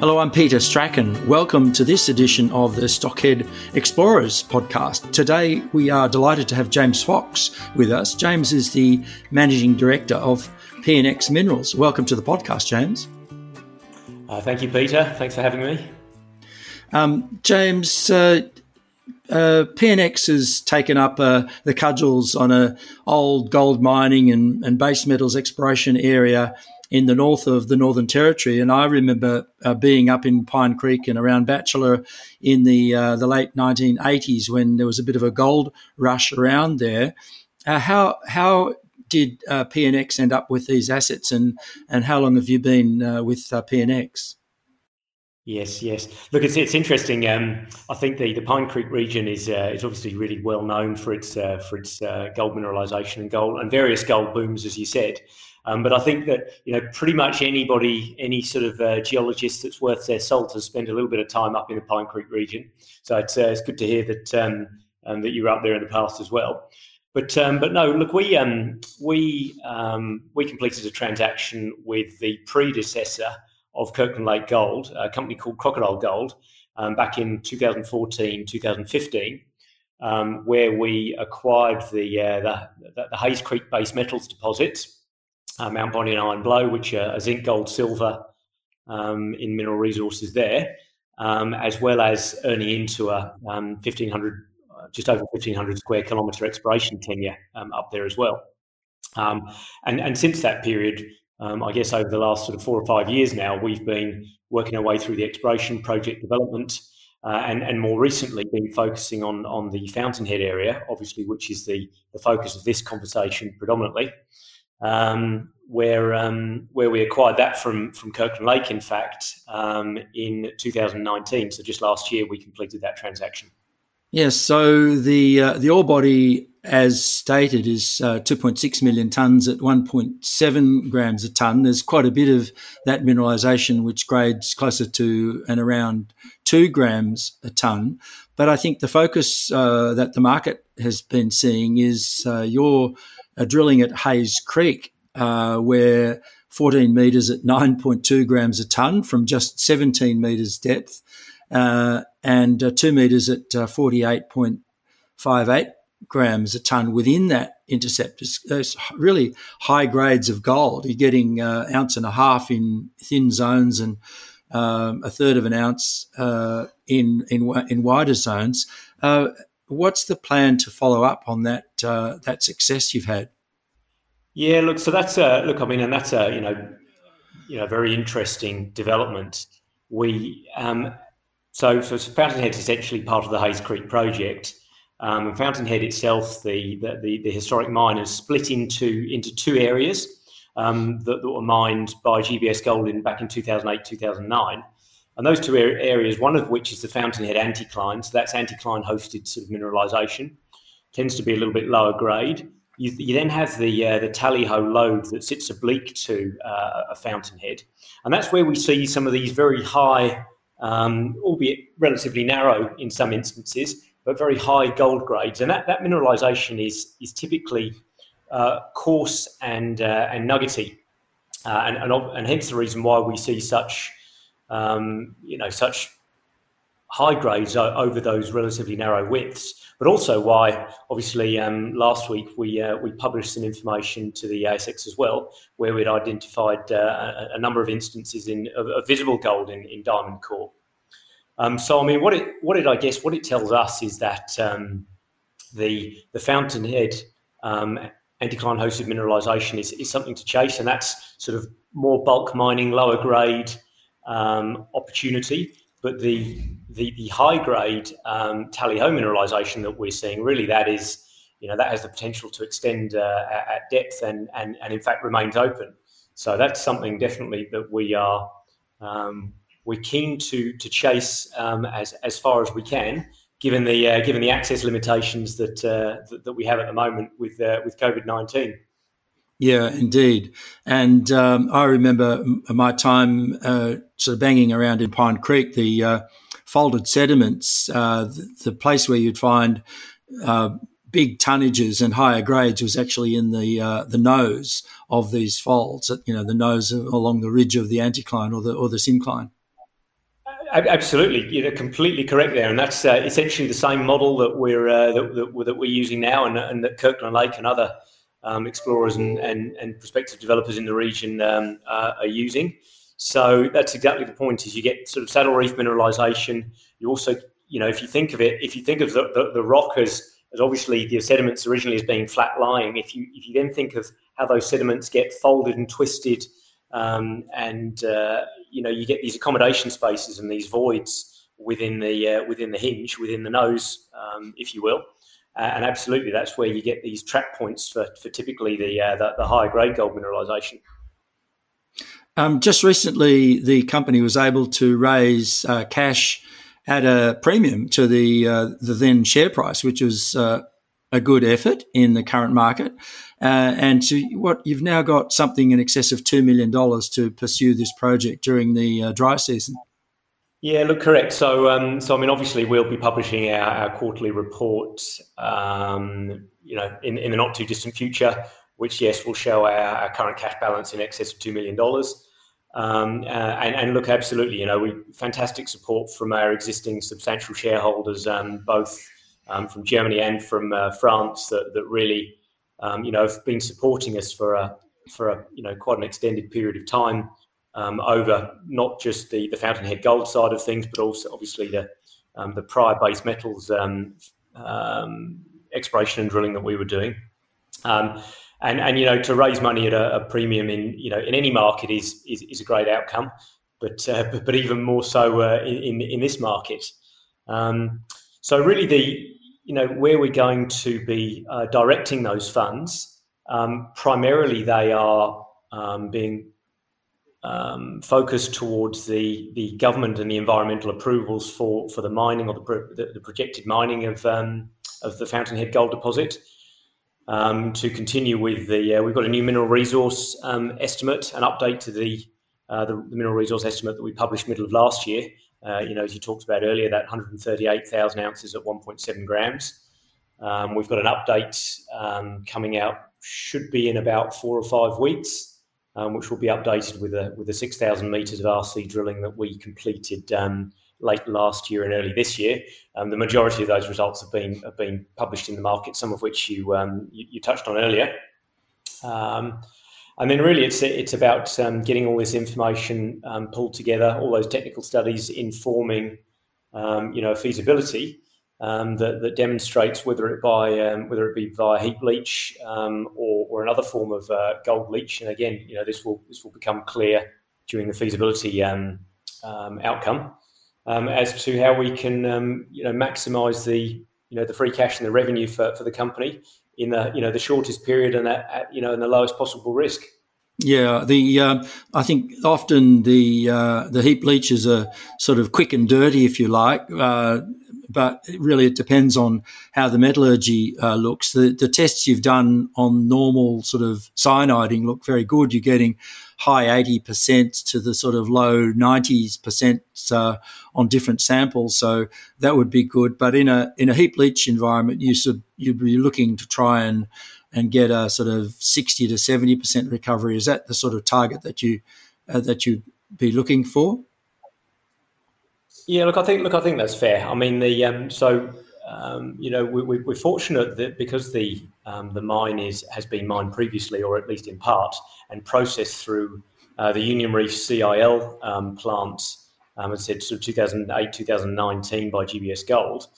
Hello, I'm Peter Strachan. Welcome to this edition of the Stockhead Explorers podcast. Today, we are delighted to have James Fox with us. James is the managing director of PNX Minerals. Welcome to the podcast, James. Uh, thank you, Peter. Thanks for having me. Um, James, uh, uh, PNX has taken up uh, the cudgels on a old gold mining and, and base metals exploration area in the north of the Northern Territory. And I remember uh, being up in Pine Creek and around Batchelor in the uh, the late 1980s when there was a bit of a gold rush around there. Uh, how how did uh, PNX end up with these assets, and and how long have you been uh, with uh, PNX? Yes, yes. Look, it's it's interesting. Um, I think the, the Pine Creek region is uh, is obviously really well known for its uh, for its uh, gold mineralisation and gold and various gold booms, as you said. Um, but I think that you know pretty much anybody, any sort of uh, geologist that's worth their salt has spent a little bit of time up in the Pine Creek region. So it's, uh, it's good to hear that um, um, that you were up there in the past as well. But um, but no, look, we um, we um, we completed a transaction with the predecessor of Kirkland Lake Gold, a company called Crocodile Gold, back in 2014, 2015. Um, where we acquired the, uh, the, the Hayes Creek base metals deposits uh, Mount Bonnie and Iron Blow, which are zinc, gold, silver um, in mineral resources there, um, as well as earning into a um, 1500, uh, just over 1500 square kilometre exploration tenure um, up there as well. Um, and, and since that period, um, I guess over the last sort of four or five years now, we've been working our way through the exploration project development. Uh, and, and more recently, been focusing on, on the Fountainhead area, obviously, which is the, the focus of this conversation predominantly um, where um, where we acquired that from from Kirkland Lake, in fact, um, in 2019. So just last year, we completed that transaction. Yes. So the uh, the ore body, as stated, is uh, 2.6 million tons at 1.7 grams a ton. There's quite a bit of that mineralisation, which grades closer to and around two grams a ton. But I think the focus uh, that the market has been seeing is uh, your uh, drilling at Hayes Creek, uh, where 14 metres at 9.2 grams a tonne from just 17 metres depth, uh, and uh, 2 metres at 48.58 grams a tonne within that intercept. It's, really high grades of gold. You're getting uh, ounce and a half in thin zones and um, a third of an ounce uh, in, in in wider zones. Uh, what's the plan to follow up on that uh, that success you've had? Yeah, look, so that's a look. I mean, and that's a you know, you know, very interesting development. We um, so so Fountainhead is essentially part of the Hayes Creek project. Um, Fountainhead itself, the, the, the the historic mine, is split into into two areas um, that, that, were mined by GBS Gold in back in 2008 2009. And those two areas, one of which is the Fountainhead anticline, so that's anticline hosted sort of mineralisation, tends to be a little bit lower grade. You, you then have the uh, the Tally-Ho lode that sits oblique to uh, a fountainhead, and that's where we see some of these very high, um, albeit relatively narrow in some instances, but very high gold grades. And that, that mineralisation is is typically uh, coarse and uh, and nuggety, uh, and, and and hence the reason why we see such um, you know, such high grades over those relatively narrow widths, but also why, obviously, um, last week we uh, we published some information to the ASX as well, where we'd identified uh, a, number of instances in of, of visible gold in, in diamond core. Um, so, I mean, what it what it I guess what it tells us is that um, the the fountainhead um, anticline hosted mineralisation is, is something to chase, and that's sort of more bulk mining, lower grade um, opportunity. But the the, the high grade um, Tally-Ho mineralisation that we're seeing, really, that is, you know, that has the potential to extend uh, at depth and, and and in fact remains open. So that's something definitely that we are um, we're keen to to chase um, as as far as we can, given the uh, given the access limitations that, uh, that, that we have at the moment with uh, with COVID nineteen. Yeah, indeed. And um, I remember my time uh, sort of banging around in Pine Creek, the uh, folded sediments, uh, the, the, place where you'd find uh, big tonnages and higher grades was actually in the uh, the nose of these folds, you know, the nose along the ridge of the anticline or the or the syncline. Absolutely, you're completely correct there, and that's uh, essentially the same model that we're uh, that, that, that, we're using now, and, and that Kirkland Lake and other um, explorers and, and, and, prospective developers in the region um, uh, are using. So that's exactly the point: is you get sort of saddle reef mineralization. You also, you know, if you think of it, if you think of the, the, the rock as, as obviously the sediments originally as being flat lying, if you if you then think of how those sediments get folded and twisted um, and uh, you know you get these accommodation spaces and these voids within the uh, within the hinge, within the nose, um, if you will. Uh, and absolutely, that's where you get these trap points for, for typically the, uh, the, the higher grade gold mineralisation. Um, just recently, the company was able to raise uh, cash at a premium to the uh, the then share price, which was uh, a good effort in the current market. Uh, and to what you've now got something in excess of two million dollars to pursue this project during the dry season. Yeah, look, correct. So, um, so I mean, obviously, we'll be publishing our, our quarterly report, um, you know, in, in the not too distant future, which yes, will show our, our current cash balance in excess of two million dollars. Um, uh, and, and, look, absolutely, you know, we fantastic support from our existing substantial shareholders, um, both um, from Germany and from uh, France, that, that really um, you know, have been supporting us for a for a you know quite an extended period of time um, over not just the the Fountainhead Gold side of things, but also obviously the um, the prior base metals um, um, exploration and drilling that we were doing. Um, and, and you know to raise money at a, a, premium in you know in any market is is, is a great outcome, but, uh, but, but even more so uh, in in this market. so really the you know, where we're going to be uh, directing those funds, um, primarily they are um, being um, focused towards the, the government and the environmental approvals for, for the mining or the, the, the projected mining of, um, of the Fountainhead gold deposit. Um, to continue with the, uh, we've got a new mineral resource um, estimate, an update to the, uh, the, the mineral resource estimate that we published middle of last year, uh, you know, as you talked about earlier, that 138,000 ounces at 1.7 grams. Um, we've got an update um, coming out, should be in about four or five weeks, um, which will be updated with a with the 6,000 meters of RC drilling that we completed um, late last year and early this year. Um, the majority of those results have been have been published in the market, some of which you um, you, you, touched on earlier. And then really, it's it's about um, getting all this information um, pulled together, all those technical studies informing, um, you know, feasibility um, that, that demonstrates whether it by um, whether it be via heap leach um, or, or another form of uh, gold leach. And again, you know, this will this will become clear during the feasibility outcome as to how we can, you know, maximise the you know the free cash and the revenue for, for the company in the you know the shortest period and at, at you know in the lowest possible risk. Yeah, the uh, I think often the uh, the heap leaches are sort of quick and dirty, if you like. Uh, but really, it depends on how the metallurgy uh, looks. The, the tests you've done on normal sort of cyaniding look very good. You're getting high 80% to the sort of low 90s percent uh, on different samples. So that would be good. But in a in a heap leach environment, you should you'd be looking to try and and get a sort of 60 to 70 percent recovery. Is that the sort of target that you uh, that you'd be looking for? Yeah, look, I think look, I think that's fair. I mean, the um, so um, you know, we, are fortunate that because the um, the mine is has been mined previously, or at least in part, and processed through uh, the Union Reef CIL um, plant, um, as I said, sort of 2008, 2019 by GBS Gold.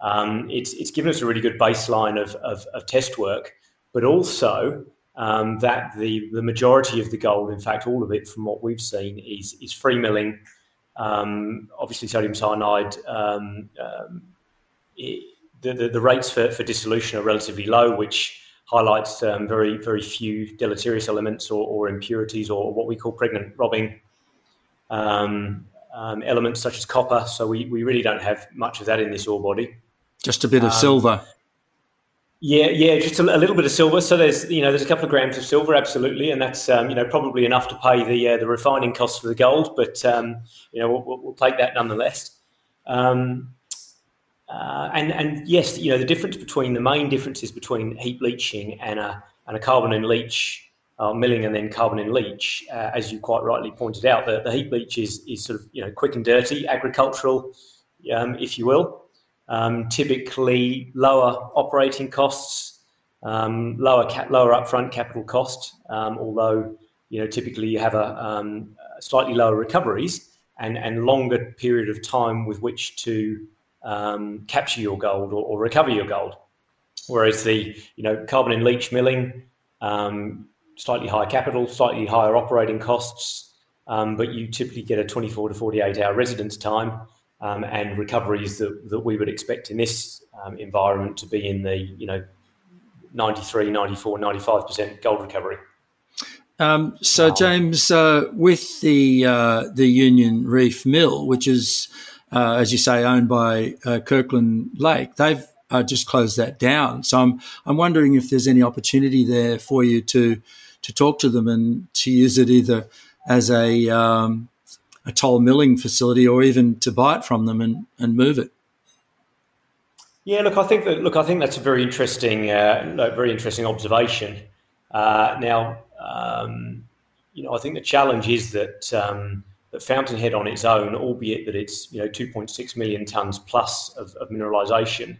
Um, it's it's given us a really good baseline of, of, of test work, but also um, that the the majority of the gold, in fact, all of it, from what we've seen, is is free milling. obviously, sodium cyanide it, the, the, the, rates for, for dissolution are relatively low, which highlights um, very very few deleterious elements or, or, impurities or what we call pregnant robbing um, um, elements such as copper. So we, we really don't have much of that in this ore body. Just a bit of um, silver. Yeah, yeah, just a, a, little bit of silver. So there's you know there's a couple of grams of silver, absolutely, and that's um, you know probably enough to pay the uh, the refining costs for the gold, but um, you know we'll, we'll, take that nonetheless. Um, uh, and and yes, you know the difference between the main differences between heap leaching and a and a carbon in leach uh, milling and then carbon in leach, uh, as you quite rightly pointed out, the, the heap leach is is sort of you know quick and dirty, agricultural, um, if you will um, typically lower operating costs, um, lower cap, lower upfront capital cost, um, although you know typically you have a um, slightly lower recoveries and, and longer period of time with which to um, capture your gold or, or, recover your gold. Whereas the you know carbon in leach milling, um, slightly higher capital, slightly higher operating costs, but you typically get a 24 to 48 hour residence time um, and recoveries that, that we would expect in this um, environment to be in the you know 93 94 95% gold recovery. Um, so james uh, with the uh, the union reef mill which is uh, as you say owned by uh, kirkland lake they've uh, just closed that down. So i'm i'm wondering if there's any opportunity there for you to to talk to them and to use it either as a um, a toll milling facility or even to buy it from them and, and move it. Yeah, look, I think that look, I think that's a very interesting, uh, very interesting observation. Uh, now, um, you know, I think the challenge is that um, that Fountainhead on its own, albeit that it's you know 2.6 million tons plus of, of mineralisation,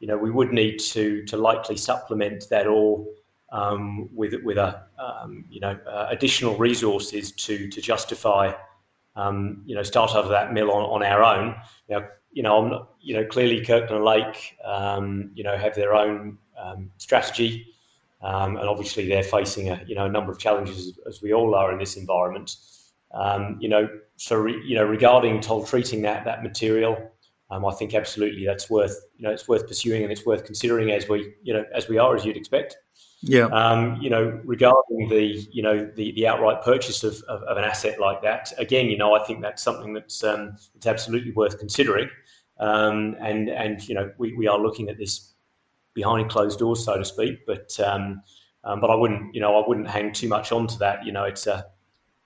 you know, we would need to to likely supplement that all um, with with a um, you know uh, additional resources to to justify um, you know, start out of that mill on, on our own. You know, I'm not, you know, clearly Kirkland Lake, um, you know, have their own um, strategy, um, and obviously they're facing a, you know, a number of challenges as we all are in this environment. Um, you know, so re, you know, regarding toll treating that that material, um, I think absolutely that's worth, you know, it's worth pursuing and it's worth considering as we, you know, as we are as you'd expect. Yeah. Um, you know, regarding the you know the, the outright purchase of, of, of, an asset like that, again, you know, I think that's something that's um, it's absolutely worth considering. Um, and and you know, we, we are looking at this behind closed doors, so to speak. But um, um, but I wouldn't you know I wouldn't hang too much onto that. You know, it's a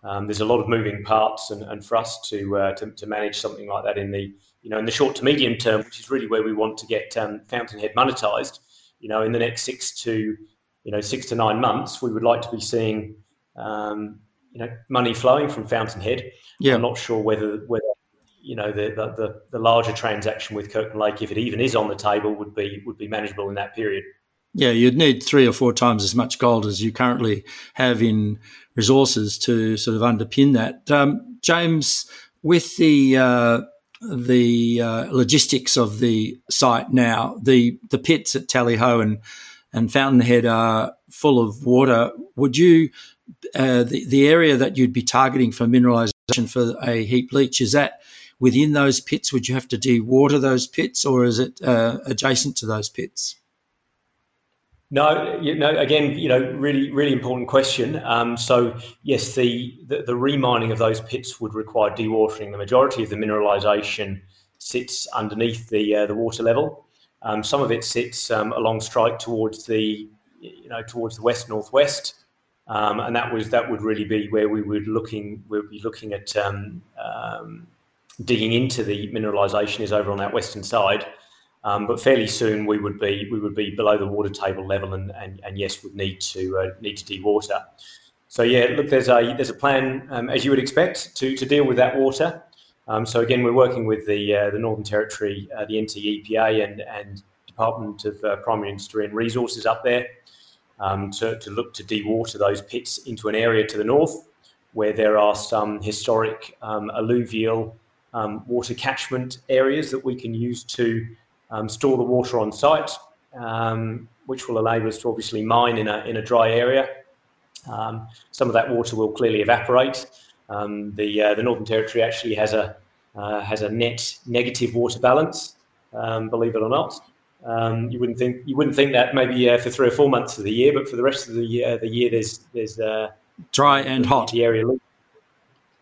um, there's a lot of moving parts, and, and for us to, uh, to, to manage something like that in the you know in the short to medium term, which is really where we want to get Fountainhead monetized. You know, in the next six to you know six to nine months, we would like to be seeing um, you know money flowing from Fountainhead. Yeah. I'm not sure whether whether you know the, the the larger transaction with Kirkland Lake, if it even is on the table, would be would be manageable in that period. Yeah, you'd need three or four times as much gold as you currently have in resources to sort of underpin that. Um, James, with the uh, the uh, logistics of the site now, the the pits at Tally Ho and and Fountainhead are full of water, would you uh, the the area that you'd be targeting for mineralisation for a heap leach is that within those pits? Would you have to dewater those pits, or is it uh, adjacent to those pits? No, you know, again, you know, really, really important question. Um, so, yes, the, the, the remining of those pits would require dewatering. The majority of the mineralisation sits underneath the uh, the water level. Um, some of it sits um, along strike towards the, you know, towards the west northwest, um, and that was that would really be where we would looking we would be looking at um, um, digging into the mineralisation is over on that western side. Um, but fairly soon we would be we would be below the water table level, and, and, and yes, would need to uh, need to dewater. So yeah, look, there's a there's a plan as you would expect to to deal with that water. Um, so again, we're working with the uh, the Northern Territory, uh, the NT EPA, and and Department of uh, Primary Industry and Resources up there um, to, to look to dewater those pits into an area to the north where there are some historic um, alluvial um, water catchment areas that we can use to um, store the water on site, um, which will enable us to obviously mine in a in a dry area. some of that water will clearly evaporate. Um, the uh, the Northern Territory actually has a uh, has a net negative water balance, um, believe it or not. Um, you wouldn't think you wouldn't think that maybe uh, for three or four months of the year, but for the rest of the year, the year there's there's uh, dry and hot. The area.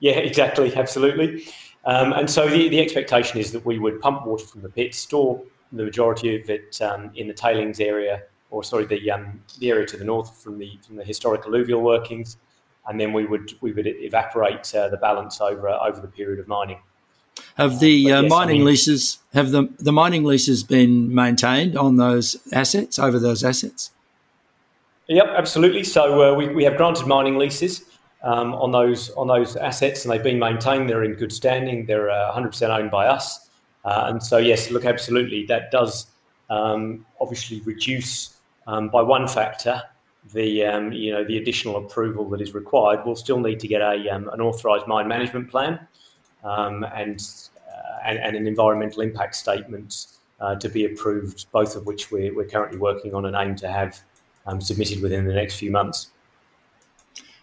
Yeah, exactly, absolutely. Um, and so the, the expectation is that we would pump water from the pit, store the majority of it um, in the tailings area, or sorry, the um, the area to the north from the from the historic alluvial workings, and then we would we would evaporate uh, the balance over uh, over the period of mining. Have the uh, yes, mining I mean, leases have the the mining leases been maintained on those assets over those assets? Yep, absolutely. So uh, we, we have granted mining leases um, on those on those assets, and they've been maintained. They're in good standing. They're uh, 100% owned by us, uh, and so yes, look, absolutely, that does um, obviously reduce um, by one factor the um, you know the additional approval that is required. We'll still need to get a um, an authorised mine management plan um, and, uh, and, and an environmental impact statement uh, to be approved, both of which we're, we're currently working on and aim to have um, submitted within the next few months.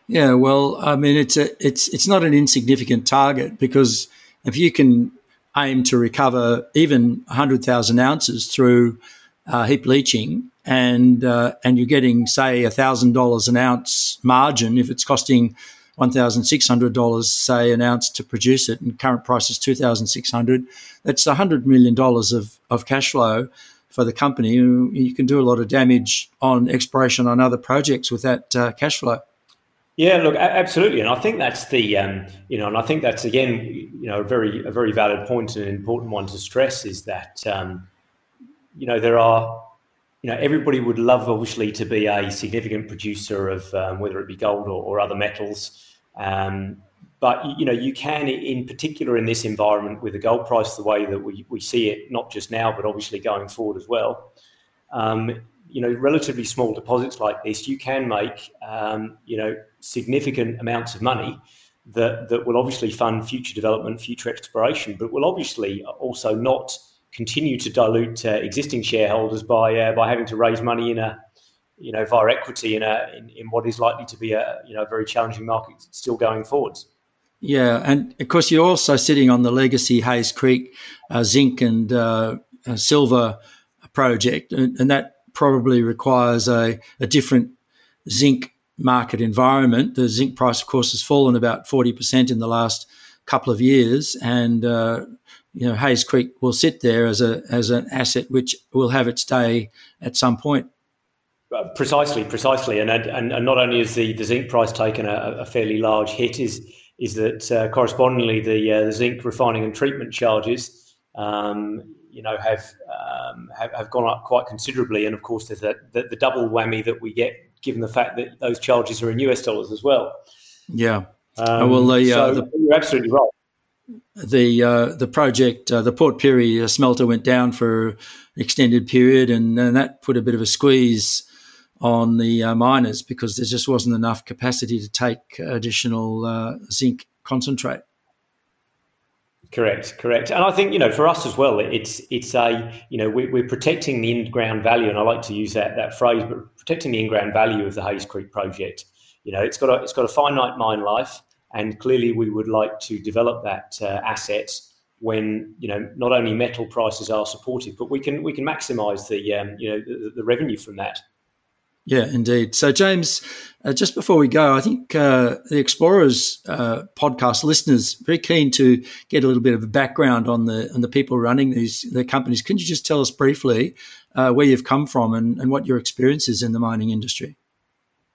Yeah, well, I mean, it's a it's it's not an insignificant target because if you can aim to recover even hundred thousand ounces through uh, heap leaching, and uh, and you're getting say thousand dollars an ounce margin if it's costing $1,600, say, an ounce to produce it, and current price is 2600 That's $100 million of, of cash flow for the company. You, you can do a lot of damage on exploration on other projects with that uh, cash flow. Yeah, look, absolutely, and I think that's the um, you know, and I think that's again, you know, a very a very valid point and an important one to stress is that um, you know there are you know everybody would love obviously to be a significant producer of um, whether it be gold or, or other metals, um, but you know, you can, in particular, in this environment with the gold price the way that we, we see it, not just now, but obviously going forward as well. Um, you know, relatively small deposits like this, you can make um, you know significant amounts of money that that will obviously fund future development, future exploration, but will obviously also not continue to dilute uh, existing shareholders by uh, by having to raise money in a you know, via equity in a in, in what is likely to be a you know very challenging market still going forwards. Yeah, and of course you're also sitting on the legacy Hayes Creek uh, zinc and uh, uh, silver project, and, and, that probably requires a, a different zinc market environment. The zinc price, of course, has fallen about forty percent in the last couple of years, and uh, you know Hayes Creek will sit there as a as an asset which will have its day at some point. Precisely, precisely, and and, and not only is the, the zinc price taken a, a fairly large hit, is is that uh, correspondingly the, uh, the zinc refining and treatment charges, um, you know, have, um, have, have gone up quite considerably, and of course there's a, the, the double whammy that we get given the fact that those charges are in US dollars as well. Yeah. Um, well, the, uh, so the, you're absolutely right. The uh, the project, uh, the Port Pirie smelter went down for an extended period, and, and that put a bit of a squeeze on the uh, miners because there just wasn't enough capacity to take additional uh, zinc concentrate. Correct, correct, and I think you know for us as well, it's it's a you know we're, we're protecting the in-ground value, and I like to use that that phrase, but protecting the in-ground value of the Hayes Creek project. You know, it's got a it's got a finite mine life, and clearly we would like to develop that uh, asset when you know not only metal prices are supportive, but we can we can maximise the um, you know the, the revenue from that. Yeah, indeed. So, James, uh, just before we go, I think uh, the Explorers uh, podcast listeners very keen to get a little bit of a background on the on the people running these the companies. Can you just tell us briefly uh, where you've come from and, and what your experience is in the mining industry?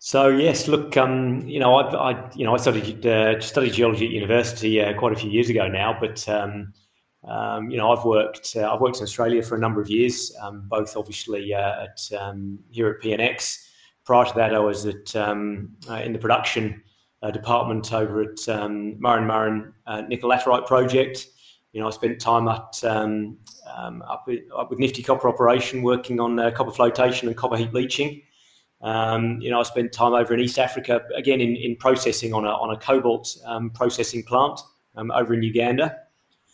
So yes, look, um, you know, I, I, you know I studied uh, studied geology at university uh, quite a few years ago now, but um, um, you know, I've worked uh, I've worked in Australia for a number of years, um, both obviously uh, at here at PNX. Prior to that, I was at um, uh, in the production uh, department over at um, Murrin Murrin nickel laterite project. You know, I spent time at um, up, up, with, Nifty Copper Operation working on copper flotation and copper heap leaching. You know, I spent time over in East Africa again in, in processing on a on a cobalt processing plant over in Uganda.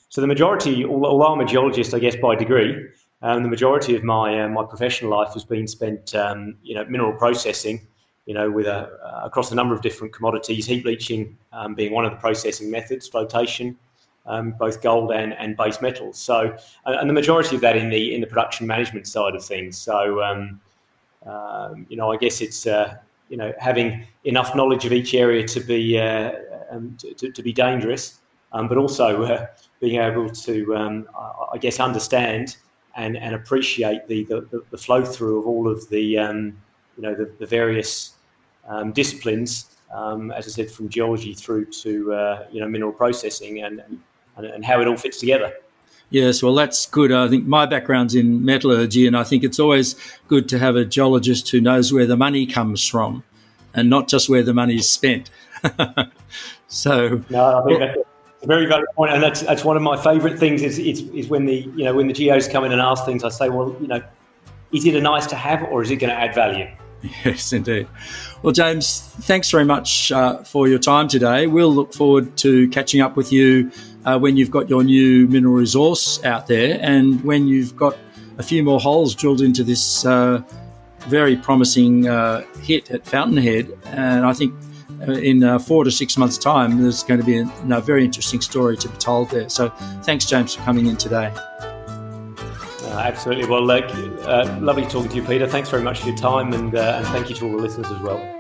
So the majority, although I'm a geologist, I guess by degree, um, the majority of my uh, my professional life has been spent, um, you know, mineral processing, you know, with a, uh, across a number of different commodities, heap leaching um, being one of the processing methods, flotation, um, both gold and, and base metals. So, and, the majority of that in the in the production management side of things. So, um, um, you know, I guess it's uh, you know having enough knowledge of each area to be uh, um, to, to, be dangerous, um, but also uh, being able to, um, I guess, understand and, and appreciate the, the, the flow through of all of the you know the, the various disciplines. as I said, from geology through to uh, you know mineral processing and, and, and how it all fits together. Yes, well, that's good. I think my background's in metallurgy, and I think it's always good to have a geologist who knows where the money comes from and not just where the money is spent. so, no, I think that's a very valid point, and that's that's one of my favourite things. Is, is is when the you know when the geos come in and ask things, I say, well, you know, is it a nice to have or is it going to add value? Yes, indeed. Well, James, thanks very much uh, for your time today. We'll look forward to catching up with you uh, when you've got your new mineral resource out there and when you've got a few more holes drilled into this uh, very promising uh, hit at Fountainhead. And I think uh, in uh, four to six months' time, there's going to be a, a, very interesting story to be told there. So thanks, James, for coming in today. absolutely. Well, lovely talking to you, Peter. Thanks very much for your time, and, and thank you to all the listeners as well.